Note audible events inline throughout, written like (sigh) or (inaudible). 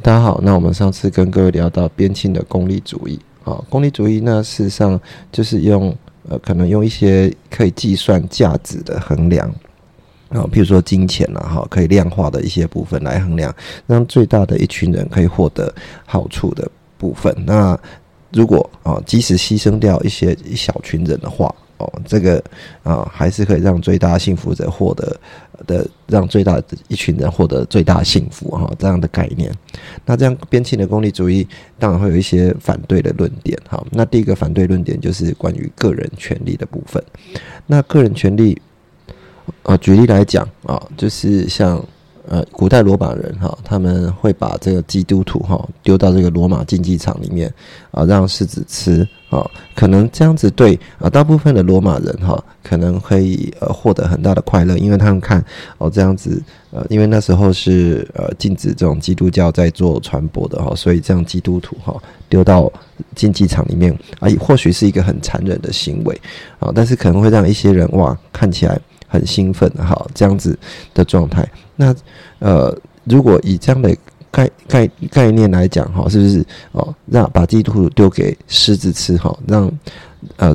大家好，那我们上次跟各位聊到边沁的功利主义啊，功利主义呢事实上就是用呃，可能用一些可以计算价值的衡量啊，譬如说金钱啊，哈，可以量化的一些部分来衡量，让最大的一群人可以获得好处的部分。那如果啊，即使牺牲掉一些一小群人的话。哦，这个啊，还是可以让最大幸福者获得的，让最大的一群人获得最大幸福哈，这样的概念。那这样边沁的功利主义当然会有一些反对的论点哈。那第一个反对论点就是关于个人权利的部分。那个人权利，啊，举例来讲啊，就是像。呃，古代罗马人哈，他们会把这个基督徒哈丢到这个罗马竞技场里面啊，让狮子吃啊，可能这样子对啊，大部分的罗马人哈，可能可以呃获得很大的快乐，因为他们看哦这样子呃，因为那时候是呃禁止这种基督教在做传播的哈，所以这样基督徒哈丢到竞技场里面啊，或许是一个很残忍的行为啊，但是可能会让一些人哇看起来。很兴奋哈，这样子的状态。那呃，如果以这样的概概概念来讲哈，是不是哦？让把基督徒丢给狮子吃哈，让呃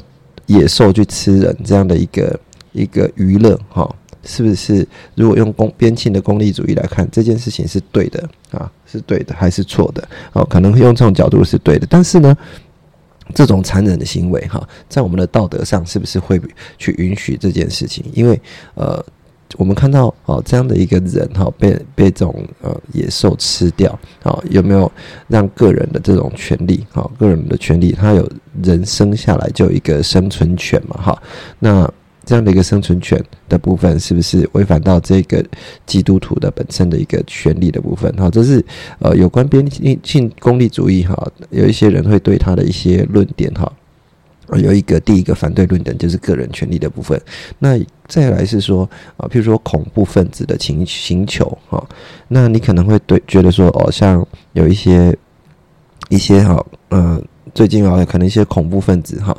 野兽去吃人这样的一个一个娱乐哈，是不是？如果用公边沁的功利主义来看这件事情是对的啊，是对的还是错的？哦，可能会用这种角度是对的，但是呢？这种残忍的行为，哈，在我们的道德上是不是会去允许这件事情？因为，呃，我们看到哦，这样的一个人，哈，被被这种呃野兽吃掉，啊，有没有让个人的这种权利，哈，个人的权利，他有人生下来就有一个生存权嘛，哈，那。这样的一个生存权的部分，是不是违反到这个基督徒的本身的一个权利的部分？哈，这是呃有关边境功利主义哈，有一些人会对他的一些论点哈，有一个第一个反对论点就是个人权利的部分。那再来是说啊，譬如说恐怖分子的请请求哈，那你可能会对觉得说哦，像有一些一些哈，呃，最近啊，可能一些恐怖分子哈，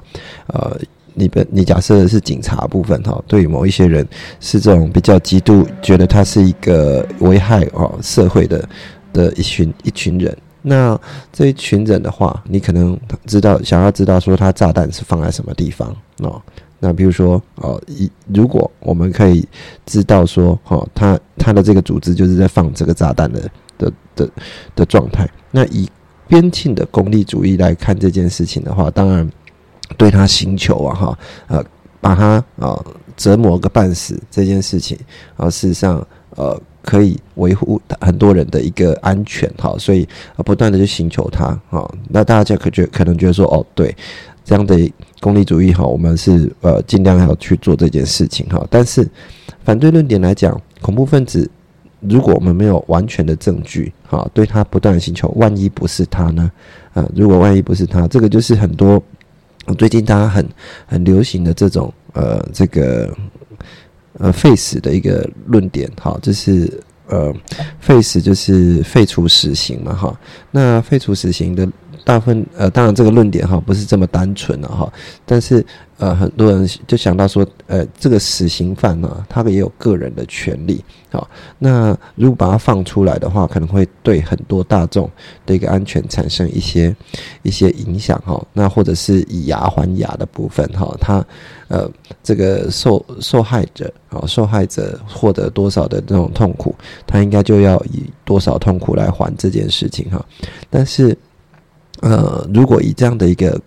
呃。你本你假设的是警察部分哈，对于某一些人是这种比较极度觉得他是一个危害哦社会的的一群一群人，那这一群人的话，你可能知道想要知道说他炸弹是放在什么地方哦，那比如说哦，一如果我们可以知道说哦，他他的这个组织就是在放这个炸弹的的的的状态，那以边沁的功利主义来看这件事情的话，当然。对他刑求啊，哈，呃，把他啊折磨个半死这件事情啊，事实上呃可以维护很多人的一个安全哈，所以不断的去寻求他啊，那大家可觉可能觉得说哦，对这样的功利主义哈，我们是呃尽量要去做这件事情哈，但是反对论点来讲，恐怖分子如果我们没有完全的证据哈，对他不断的寻求，万一不是他呢？啊，如果万一不是他，这个就是很多。最近大家很很流行的这种呃这个呃废死的一个论点，哈，就是呃废死就是废除死刑嘛，哈，那废除死刑的。大部分呃，当然这个论点哈不是这么单纯的哈，但是呃很多人就想到说，呃这个死刑犯呢，他也有个人的权利，好，那如果把它放出来的话，可能会对很多大众的一个安全产生一些一些影响哈，那或者是以牙还牙的部分哈，他呃这个受受害者啊，受害者获得多少的这种痛苦，他应该就要以多少痛苦来还这件事情哈，但是。呃，如果以这样的一个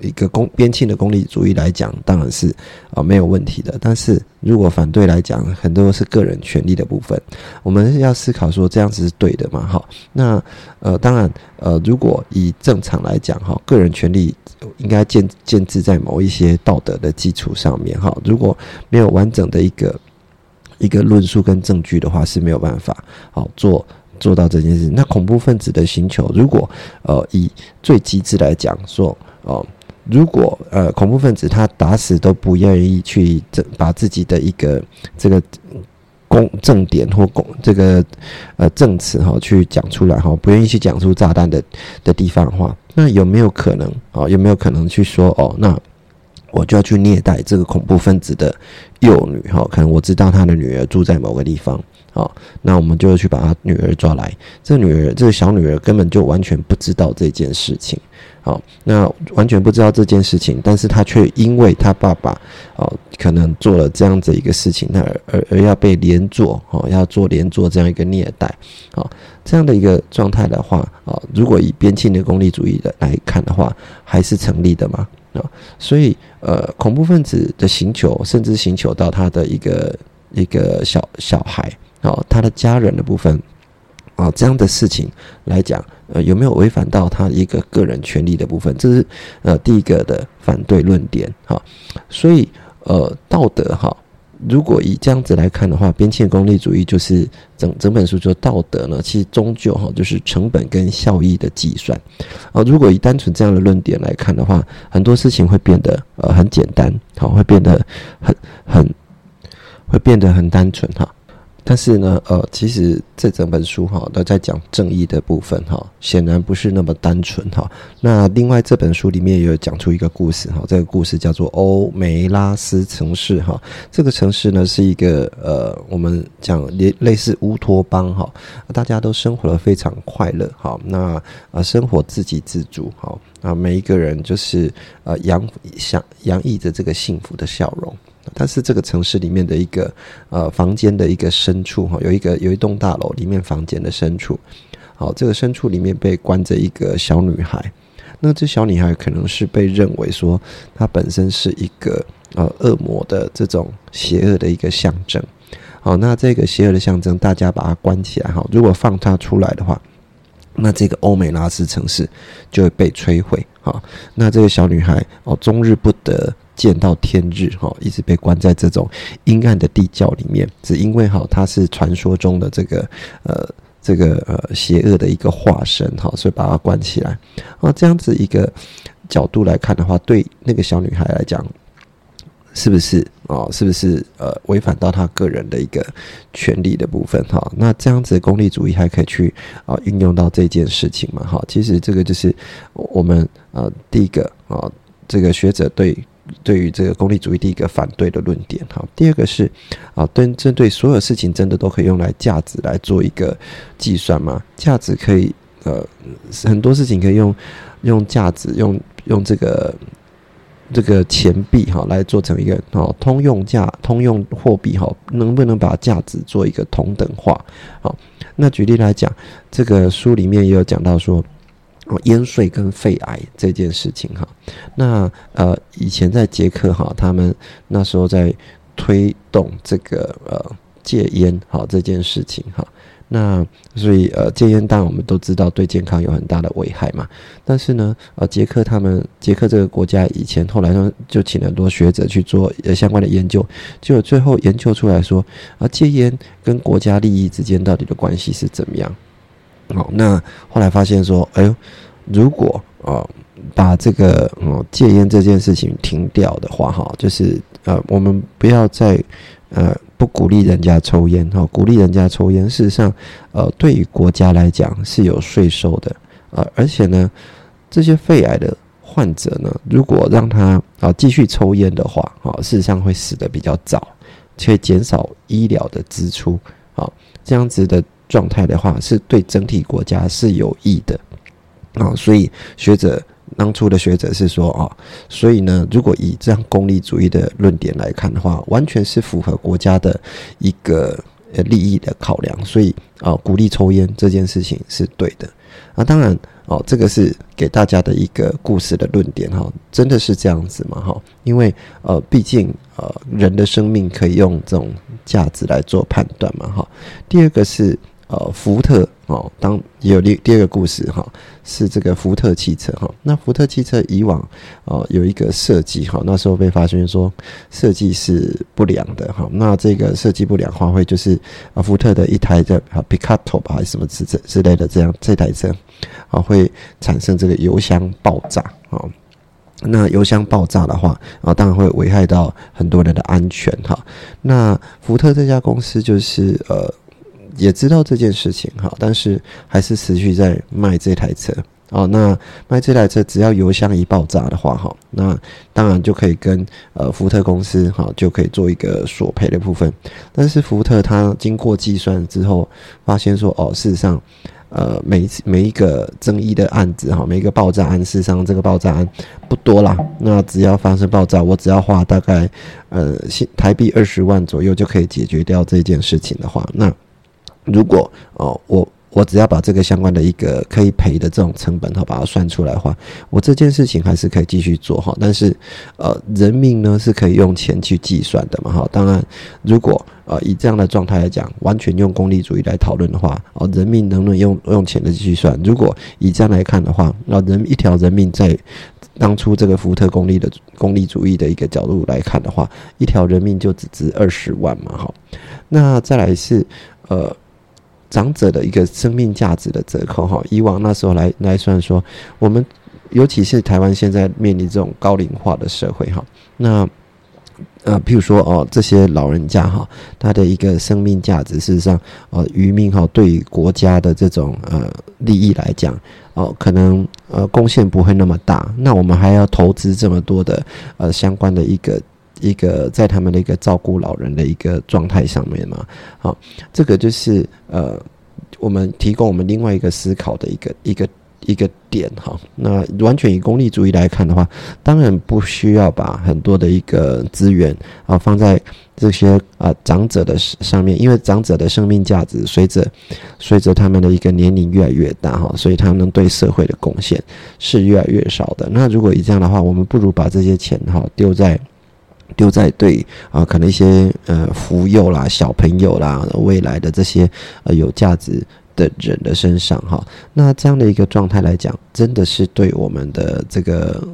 一个公边沁的功利主义来讲，当然是啊没有问题的。但是如果反对来讲，很多是个人权利的部分，我们要思考说这样子是对的嘛？哈，那呃，当然呃，如果以正常来讲，哈，个人权利应该建建制在某一些道德的基础上面，哈，如果没有完整的一个一个论述跟证据的话，是没有办法好做。做到这件事，那恐怖分子的星球，如果呃以最极致来讲说，哦，如果呃恐怖分子他打死都不愿意去这把自己的一个这个公正点或公这个呃证词哈去讲出来哈，不愿意去讲出炸弹的的地方的话，那有没有可能啊？有没有可能去说哦？那我就要去虐待这个恐怖分子的幼女哈？可能我知道他的女儿住在某个地方。好，那我们就去把他女儿抓来。这女儿，这个小女儿根本就完全不知道这件事情。好，那完全不知道这件事情，但是他却因为他爸爸哦，可能做了这样子一个事情，那而而要被连坐哦，要做连坐这样一个虐待。好，这样的一个状态的话啊，如果以边沁的功利主义的来看的话，还是成立的嘛？啊，所以呃，恐怖分子的寻求，甚至寻求到他的一个一个小小孩。哦，他的家人的部分，啊，这样的事情来讲，呃，有没有违反到他一个个人权利的部分？这是呃第一个的反对论点。哈，所以呃，道德哈，如果以这样子来看的话，边沁功利主义就是整整本书就道德呢，其实终究哈就是成本跟效益的计算。啊，如果以单纯这样的论点来看的话，很多事情会变得呃很简单，好，会变得很很会变得很单纯哈。但是呢，呃，其实这整本书哈都在讲正义的部分哈，显然不是那么单纯哈。那另外这本书里面也有讲出一个故事哈，这个故事叫做欧梅拉斯城市哈。这个城市呢是一个呃，我们讲类类似乌托邦哈，大家都生活的非常快乐哈。那啊，生活自给自足哈，啊，每一个人就是呃洋想洋溢着这个幸福的笑容。它是这个城市里面的一个呃房间的一个深处哈，有一个有一栋大楼里面房间的深处，好，这个深处里面被关着一个小女孩，那这小女孩可能是被认为说她本身是一个呃恶魔的这种邪恶的一个象征，好，那这个邪恶的象征大家把它关起来哈，如果放它出来的话，那这个欧美拉斯城市就会被摧毁哈，那这个小女孩哦终日不得。见到天日哈，一直被关在这种阴暗的地窖里面，只因为哈他是传说中的这个呃这个呃邪恶的一个化身哈，所以把他关起来啊。这样子一个角度来看的话，对那个小女孩来讲，是不是啊？是不是呃违反到她个人的一个权利的部分哈？那这样子功利主义还可以去啊运用到这件事情嘛？哈，其实这个就是我们呃第一个啊这个学者对。对于这个功利主义第一个反对的论点，哈，第二个是啊，对针对所有事情真的都可以用来价值来做一个计算吗？价值可以呃很多事情可以用用价值用用这个这个钱币哈来做成一个哦通用价通用货币哈，能不能把价值做一个同等化？好，那举例来讲，这个书里面也有讲到说。哦，烟税跟肺癌这件事情哈，那呃，以前在捷克哈，他们那时候在推动这个呃戒烟好这件事情哈，那所以呃戒烟当然我们都知道对健康有很大的危害嘛，但是呢呃捷克他们捷克这个国家以前后来呢就请很多学者去做呃相关的研究，就最后研究出来说啊戒烟跟国家利益之间到底的关系是怎么样？好，那后来发现说，哎呦，如果啊把这个嗯戒烟这件事情停掉的话，哈，就是呃我们不要再呃不鼓励人家抽烟，哈，鼓励人家抽烟，事实上，呃，对于国家来讲是有税收的，呃，而且呢，这些肺癌的患者呢，如果让他啊继续抽烟的话，啊，事实上会死的比较早，却减少医疗的支出，啊，这样子的。状态的话，是对整体国家是有益的啊，所以学者当初的学者是说啊，所以呢，如果以这样功利主义的论点来看的话，完全是符合国家的一个呃利益的考量，所以啊，鼓励抽烟这件事情是对的啊，当然。哦，这个是给大家的一个故事的论点哈，真的是这样子吗？哈，因为呃，毕竟呃，人的生命可以用这种价值来做判断嘛，哈。第二个是。呃，福特哦，当有第第二个故事哈，是这个福特汽车哈。那福特汽车以往哦有一个设计哈，那时候被发现说设计是不良的哈。那这个设计不良话，会就是啊，福特的一台的啊皮卡托吧，还是什么之之之类的这样这台车啊，会产生这个油箱爆炸啊。那油箱爆炸的话啊，当然会危害到很多人的安全哈。那福特这家公司就是呃。也知道这件事情哈，但是还是持续在卖这台车哦，那卖这台车只要油箱一爆炸的话，哈，那当然就可以跟呃福特公司哈就可以做一个索赔的部分。但是福特它经过计算之后，发现说哦，事实上。呃，每一每一个争议的案子哈，每一个爆炸案，事实上这个爆炸案不多啦。那只要发生爆炸，我只要花大概呃台币二十万左右就可以解决掉这件事情的话，那如果哦我。我只要把这个相关的一个可以赔的这种成本哈，把它算出来的话，我这件事情还是可以继续做哈。但是，呃，人命呢是可以用钱去计算的嘛哈。当然，如果呃以这样的状态来讲，完全用功利主义来讨论的话，哦，人命能不能用用钱的计算？如果以这样来看的话，那人一条人命在当初这个福特功利的功利主义的一个角度来看的话，一条人命就只值二十万嘛哈。那再来是呃。长者的一个生命价值的折扣，哈，以往那时候来来算说，我们尤其是台湾现在面临这种高龄化的社会，哈，那呃，譬如说哦，这些老人家哈，他的一个生命价值，事实上，呃，渔民哈，对于国家的这种呃利益来讲，哦，可能呃贡献不会那么大，那我们还要投资这么多的呃相关的一个。一个在他们的一个照顾老人的一个状态上面嘛，好，这个就是呃，我们提供我们另外一个思考的一个一个一个点哈。那完全以功利主义来看的话，当然不需要把很多的一个资源啊放在这些啊长者的上面，因为长者的生命价值随着随着他们的一个年龄越来越大哈，所以他们对社会的贡献是越来越少的。那如果以这样的话，我们不如把这些钱哈丢在。丢在对啊，可能一些呃，福幼啦、小朋友啦、未来的这些呃有价值的人的身上哈，那这样的一个状态来讲，真的是对我们的这个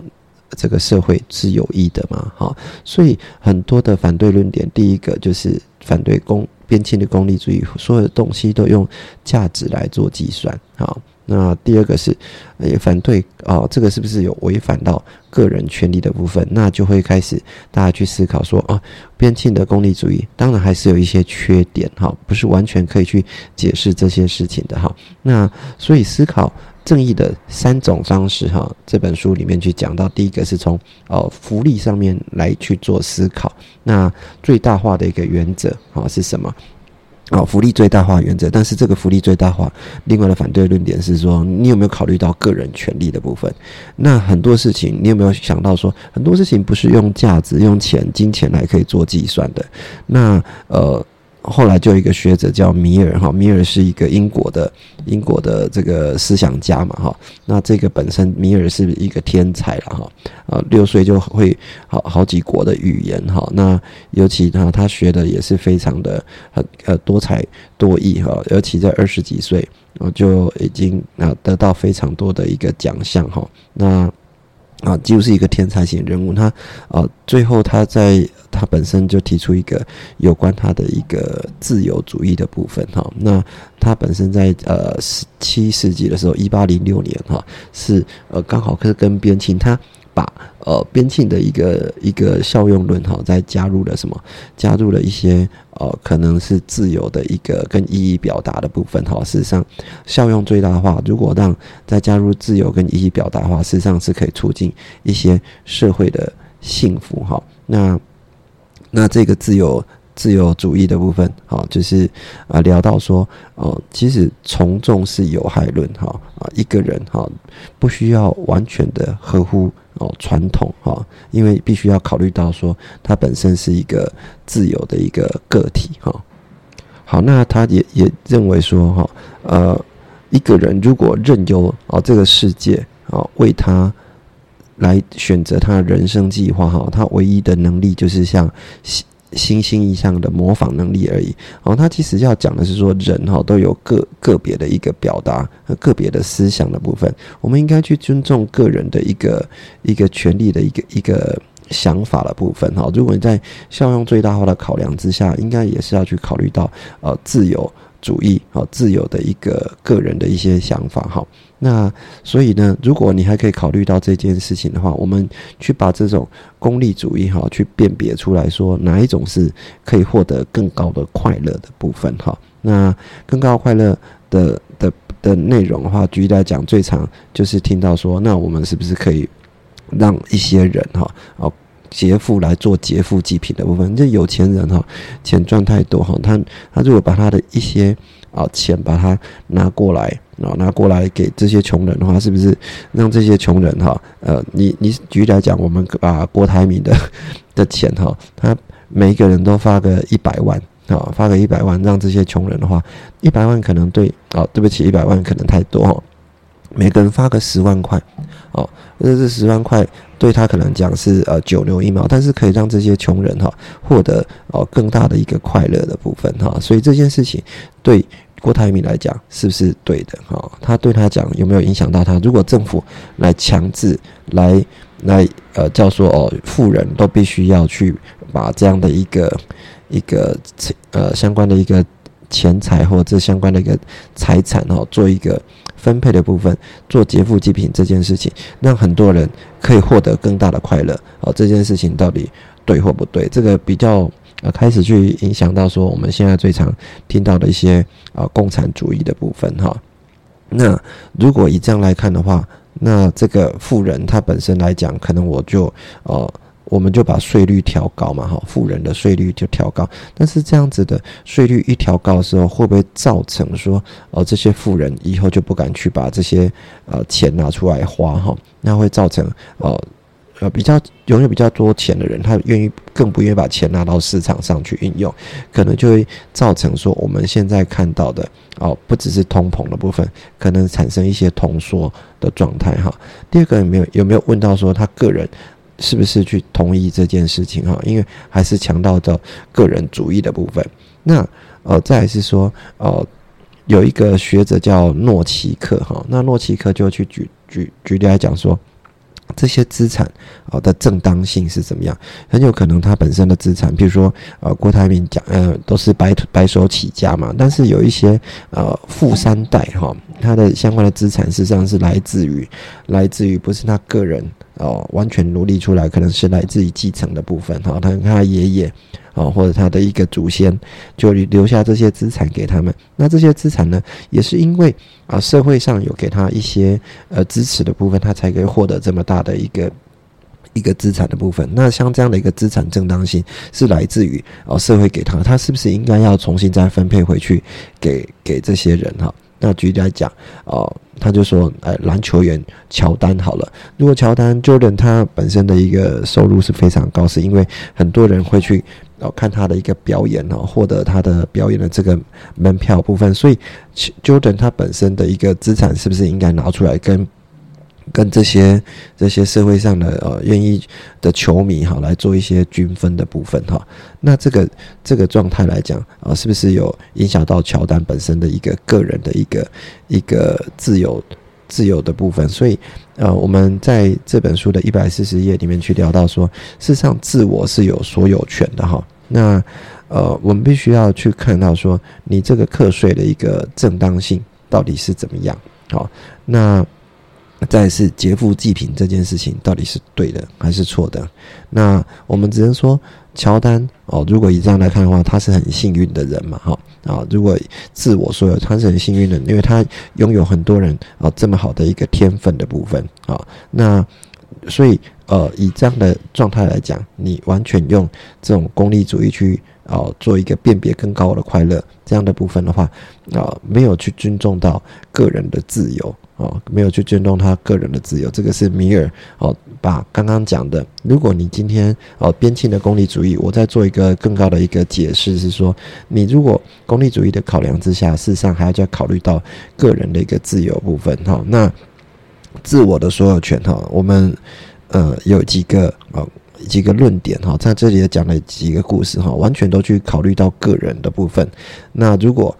这个社会是有益的嘛？哈，所以很多的反对论点，第一个就是反对公边境的功利主义，所有的东西都用价值来做计算，好。那第二个是，也反对啊，这个是不是有违反到个人权利的部分？那就会开始大家去思考说，啊，边境的功利主义当然还是有一些缺点哈，不是完全可以去解释这些事情的哈。那所以思考正义的三种方式哈，这本书里面去讲到，第一个是从呃福利上面来去做思考，那最大化的一个原则啊是什么？哦，福利最大化原则，但是这个福利最大化，另外的反对论点是说，你有没有考虑到个人权利的部分？那很多事情，你有没有想到说，很多事情不是用价值、用钱、金钱来可以做计算的？那呃。后来就有一个学者叫米尔哈，米尔是一个英国的英国的这个思想家嘛哈。那这个本身米尔是一个天才了哈，啊六岁就会好好几国的语言哈。那尤其他他学的也是非常的很呃多才多艺哈，尤其在二十几岁啊就已经啊得到非常多的一个奖项哈。那啊几乎是一个天才型人物，他啊最后他在。他本身就提出一个有关他的一个自由主义的部分哈，那他本身在呃十七世纪的时候，一八零六年哈，是呃刚好是跟边沁他把呃边沁的一个一个效用论哈，再加入了什么？加入了一些呃可能是自由的一个跟意义表达的部分哈。事实上，效用最大化，如果让再加入自由跟意义表达的话，事实上是可以促进一些社会的幸福哈。那那这个自由自由主义的部分，好，就是啊聊到说，哦，其实从众是有害论，哈啊，一个人哈不需要完全的合乎哦传统，哈，因为必须要考虑到说他本身是一个自由的一个个体，哈。好，那他也也认为说，哈，呃，一个人如果任由哦这个世界哦为他。来选择他的人生计划哈，他唯一的能力就是像星星星一样的模仿能力而已。哦，他其实要讲的是说，人哈都有个个别的一个表达和个别的思想的部分，我们应该去尊重个人的一个一个权利的一个一个想法的部分哈。如果你在效用最大化的考量之下，应该也是要去考虑到呃自由主义啊，自由的一个个人的一些想法哈。那所以呢，如果你还可以考虑到这件事情的话，我们去把这种功利主义哈，去辨别出来说哪一种是可以获得更高的快乐的部分哈。那更高快乐的的的内容的话，举例来讲，最常就是听到说，那我们是不是可以让一些人哈哦劫富来做劫富济贫的部分？这有钱人哈，钱赚太多哈，他他如果把他的一些啊钱把它拿过来啊拿过来给这些穷人的话，是不是让这些穷人哈呃你你举例来讲，我们把郭台铭的 (laughs) 的钱哈，他每一个人都发个一百万。啊，发个一百万让这些穷人的话，一百万可能对哦，对不起，一百万可能太多哦。每个人发个十万块，哦，这这十万块对他可能讲是呃九牛一毛，但是可以让这些穷人哈获得哦更大的一个快乐的部分哈。所以这件事情对郭台铭来讲是不是对的哈？他对他讲有没有影响到他？如果政府来强制来来呃叫说哦，富人都必须要去把这样的一个。一个呃相关的一个钱财或者相关的一个财产哦，做一个分配的部分，做劫富济贫这件事情，让很多人可以获得更大的快乐哦。这件事情到底对或不对？这个比较呃开始去影响到说我们现在最常听到的一些啊共产主义的部分哈。那如果以这样来看的话，那这个富人他本身来讲，可能我就呃。我们就把税率调高嘛，哈，富人的税率就调高。但是这样子的税率一调高的时候，会不会造成说，哦，这些富人以后就不敢去把这些呃钱拿出来花，哈？那会造成呃呃比较拥有比较多钱的人，他愿意更不愿意把钱拿到市场上去运用，可能就会造成说我们现在看到的哦，不只是通膨的部分，可能产生一些通缩的状态，哈。第二个有没有有没有问到说他个人？是不是去同意这件事情哈？因为还是强调到个人主义的部分。那呃，再是说呃，有一个学者叫诺奇克哈，那诺奇克就去举举举例来讲说，这些资产啊的正当性是怎么样？很有可能他本身的资产，比如说呃，郭台铭讲呃，都是白白手起家嘛，但是有一些呃富三代哈，他的相关的资产实际上是来自于来自于不是他个人。哦，完全努力出来，可能是来自于继承的部分哈。他看他爷爷，哦，或者他的一个祖先，就留下这些资产给他们。那这些资产呢，也是因为啊，社会上有给他一些呃支持的部分，他才可以获得这么大的一个一个资产的部分。那像这样的一个资产正当性，是来自于哦社会给他，他是不是应该要重新再分配回去给给这些人哈？那举例来讲，哦，他就说，哎，篮球员乔丹好了。如果乔丹 Jordan 他本身的一个收入是非常高，是因为很多人会去哦看他的一个表演哦，获得他的表演的这个门票部分。所以 Jordan 他本身的一个资产是不是应该拿出来跟？跟这些这些社会上的呃愿意的球迷哈来做一些均分的部分哈，那这个这个状态来讲啊，是不是有影响到乔丹本身的一个个人的一个一个自由自由的部分？所以呃，我们在这本书的一百四十页里面去聊到说，事实上自我是有所有权的哈。那呃，我们必须要去看到说，你这个课税的一个正当性到底是怎么样？好，那。再是劫富济贫这件事情到底是对的还是错的？那我们只能说，乔丹哦，如果以这样来看的话，他是很幸运的人嘛，哈啊，如果自我说有，他是很幸运的，因为他拥有很多人啊这么好的一个天分的部分啊，那所以呃，以这样的状态来讲，你完全用这种功利主义去哦做一个辨别更高的快乐这样的部分的话啊，没有去尊重到个人的自由。哦，没有去尊重他个人的自由，这个是米尔哦，把刚刚讲的，如果你今天哦边沁的功利主义，我再做一个更高的一个解释，是说你如果功利主义的考量之下，事实上还要再考虑到个人的一个自由部分哈，那自我的所有权哈，我们呃有几个啊几个论点哈，在这里也讲了几个故事哈，完全都去考虑到个人的部分，那如果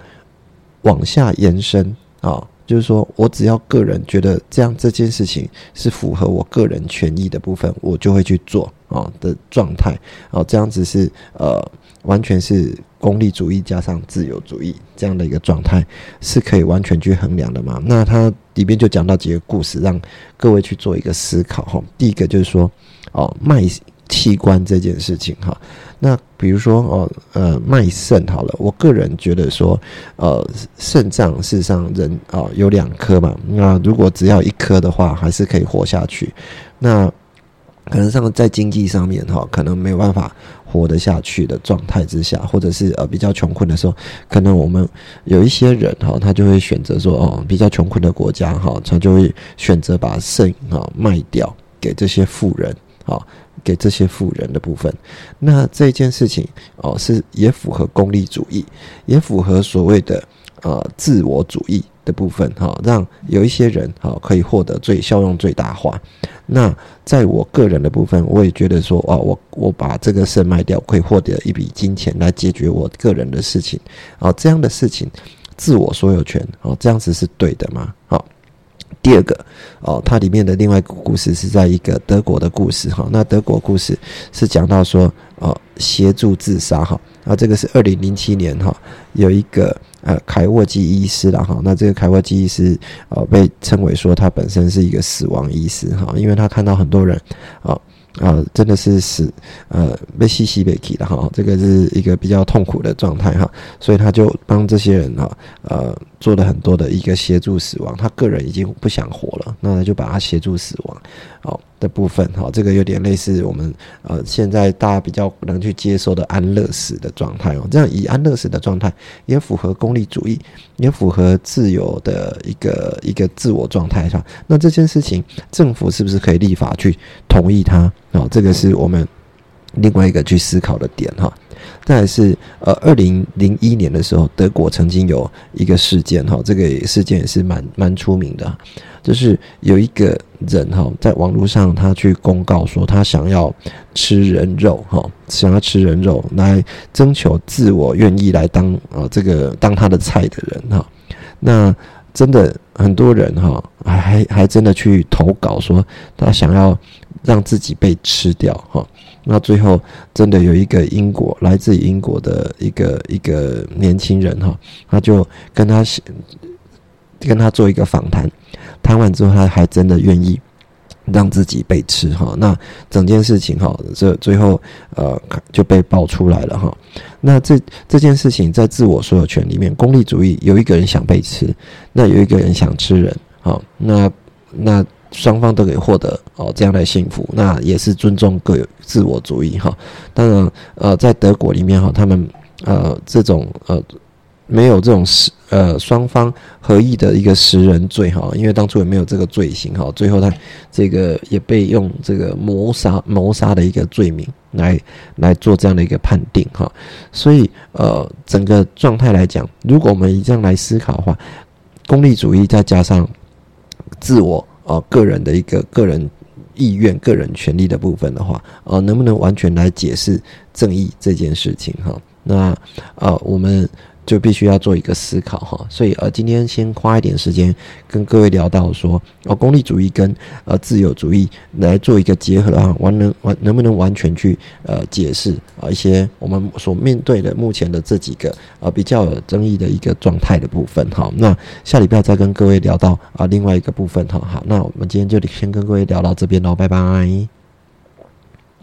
往下延伸啊。就是说，我只要个人觉得这样这件事情是符合我个人权益的部分，我就会去做啊的状态哦，这样子是呃，完全是功利主义加上自由主义这样的一个状态，是可以完全去衡量的嘛？那它里边就讲到几个故事，让各位去做一个思考哈。第一个就是说，哦，卖器官这件事情哈。那比如说哦，呃，卖肾好了，我个人觉得说，呃，肾脏事实上人啊有两颗嘛，那如果只要一颗的话，还是可以活下去。那可能上在经济上面哈，可能没有办法活得下去的状态之下，或者是呃比较穷困的时候，可能我们有一些人哈，他就会选择说哦，比较穷困的国家哈，他就会选择把肾啊卖掉给这些富人啊，给这些富人的部分。那这件事情哦，是也符合功利主义，也符合所谓的呃自我主义。的部分哈，让有一些人哈可以获得最效用最大化。那在我个人的部分，我也觉得说啊，我我把这个肾卖掉，可以获得一笔金钱来解决我个人的事情啊，这样的事情自我所有权哦，这样子是对的吗？好。第二个哦，它里面的另外一个故事是在一个德国的故事哈。那德国故事是讲到说哦，协助自杀哈。啊，这个是二零零七年哈，有一个呃凯沃基医师了哈。那这个凯沃基医师呃被称为说他本身是一个死亡医师哈，因为他看到很多人啊。啊，真的是死，呃，被吸吸被吸的哈，这个是一个比较痛苦的状态哈，所以他就帮这些人哈，呃，做了很多的一个协助死亡，他个人已经不想活了，那他就把他协助死亡，哦的部分哈，这个有点类似我们呃现在大家比较能去接受的安乐死的状态哦，这样以安乐死的状态也符合功利主义，也符合自由的一个一个自我状态上，那这件事情政府是不是可以立法去同意他？哦，这个是我们另外一个去思考的点哈。再是呃，二零零一年的时候，德国曾经有一个事件哈，这个事件也是蛮蛮出名的，就是有一个人哈，在网络上他去公告说他想要吃人肉哈，想要吃人肉来征求自我愿意来当啊这个当他的菜的人哈。那真的很多人哈，还还还真的去投稿说他想要。让自己被吃掉哈，那最后真的有一个英国来自英国的一个一个年轻人哈，他就跟他跟他做一个访谈，谈完之后他还真的愿意让自己被吃哈，那整件事情哈，这最后呃就被爆出来了哈，那这这件事情在自我所有权里面，功利主义有一个人想被吃，那有一个人想吃人好，那那。双方都可以获得哦这样的幸福，那也是尊重各有自我主义哈。当然，呃，在德国里面哈，他们呃这种呃没有这种食呃双方合意的一个食人罪哈，因为当初也没有这个罪行哈，最后他这个也被用这个谋杀谋杀的一个罪名来来做这样的一个判定哈。所以呃整个状态来讲，如果我们以这样来思考的话，功利主义再加上自我。哦，个人的一个个人意愿、个人权利的部分的话，呃，能不能完全来解释正义这件事情？哈，那呃，我们。就必须要做一个思考哈，所以呃，今天先花一点时间跟各位聊到说，哦，功利主义跟呃自由主义来做一个结合啊，完能完能不能完全去呃解释啊一些我们所面对的目前的这几个呃比较有争议的一个状态的部分哈，那下礼拜再跟各位聊到啊另外一个部分哈，好，那我们今天就先跟各位聊到这边喽，拜拜。